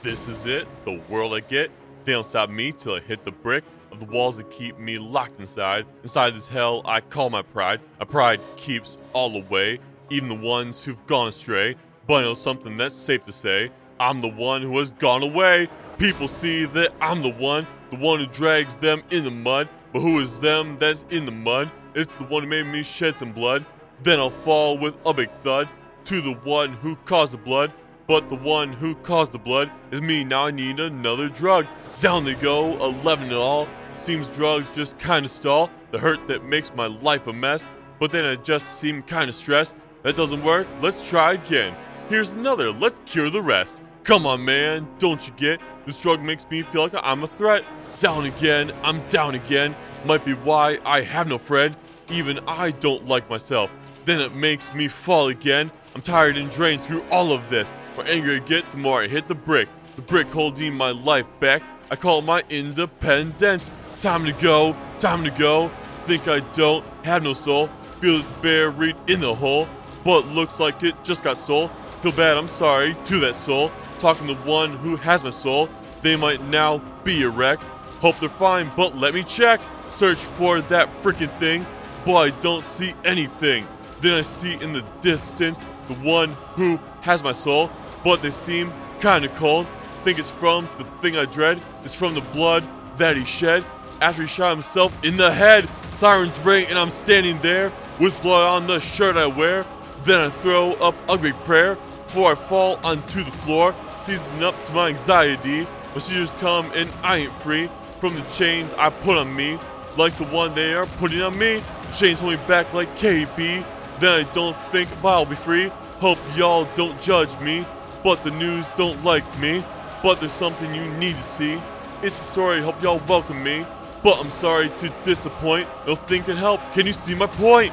This is it, the world I get. They don't stop me till I hit the brick of the walls that keep me locked inside. Inside this hell I call my pride. My pride keeps all away, even the ones who've gone astray. But I know something that's safe to say. I'm the one who has gone away. People see that I'm the one, the one who drags them in the mud. But who is them that's in the mud? It's the one who made me shed some blood. Then I'll fall with a big thud to the one who caused the blood. But the one who caused the blood is me. Now I need another drug. Down they go, 11 in all. Seems drugs just kinda stall the hurt that makes my life a mess. But then I just seem kinda stressed. That doesn't work, let's try again. Here's another, let's cure the rest. Come on, man, don't you get? This drug makes me feel like I'm a threat. Down again, I'm down again. Might be why I have no friend. Even I don't like myself. Then it makes me fall again. I'm tired and drained through all of this. The angry I get, the more I hit the brick. The brick holding my life back. I call it my independence. Time to go, time to go. Think I don't have no soul. Feel it's buried in the hole, but looks like it just got stole. Feel bad, I'm sorry to that soul. Talking to one who has my soul. They might now be a wreck. Hope they're fine, but let me check. Search for that freaking thing, but I don't see anything. Then I see in the distance the one who has my soul, but they seem kinda cold. Think it's from the thing I dread. It's from the blood that he shed after he shot himself in the head. Sirens ring, and I'm standing there with blood on the shirt I wear. Then I throw up a great prayer before I fall onto the floor, seizing up to my anxiety. My seizures come, and I ain't free from the chains I put on me, like the one they are putting on me. Chains hold me back like KB. Then I don't think I'll be free. Hope y'all don't judge me, but the news don't like me. But there's something you need to see. It's a story, hope y'all welcome me. But I'm sorry to disappoint. No thing can help. Can you see my point?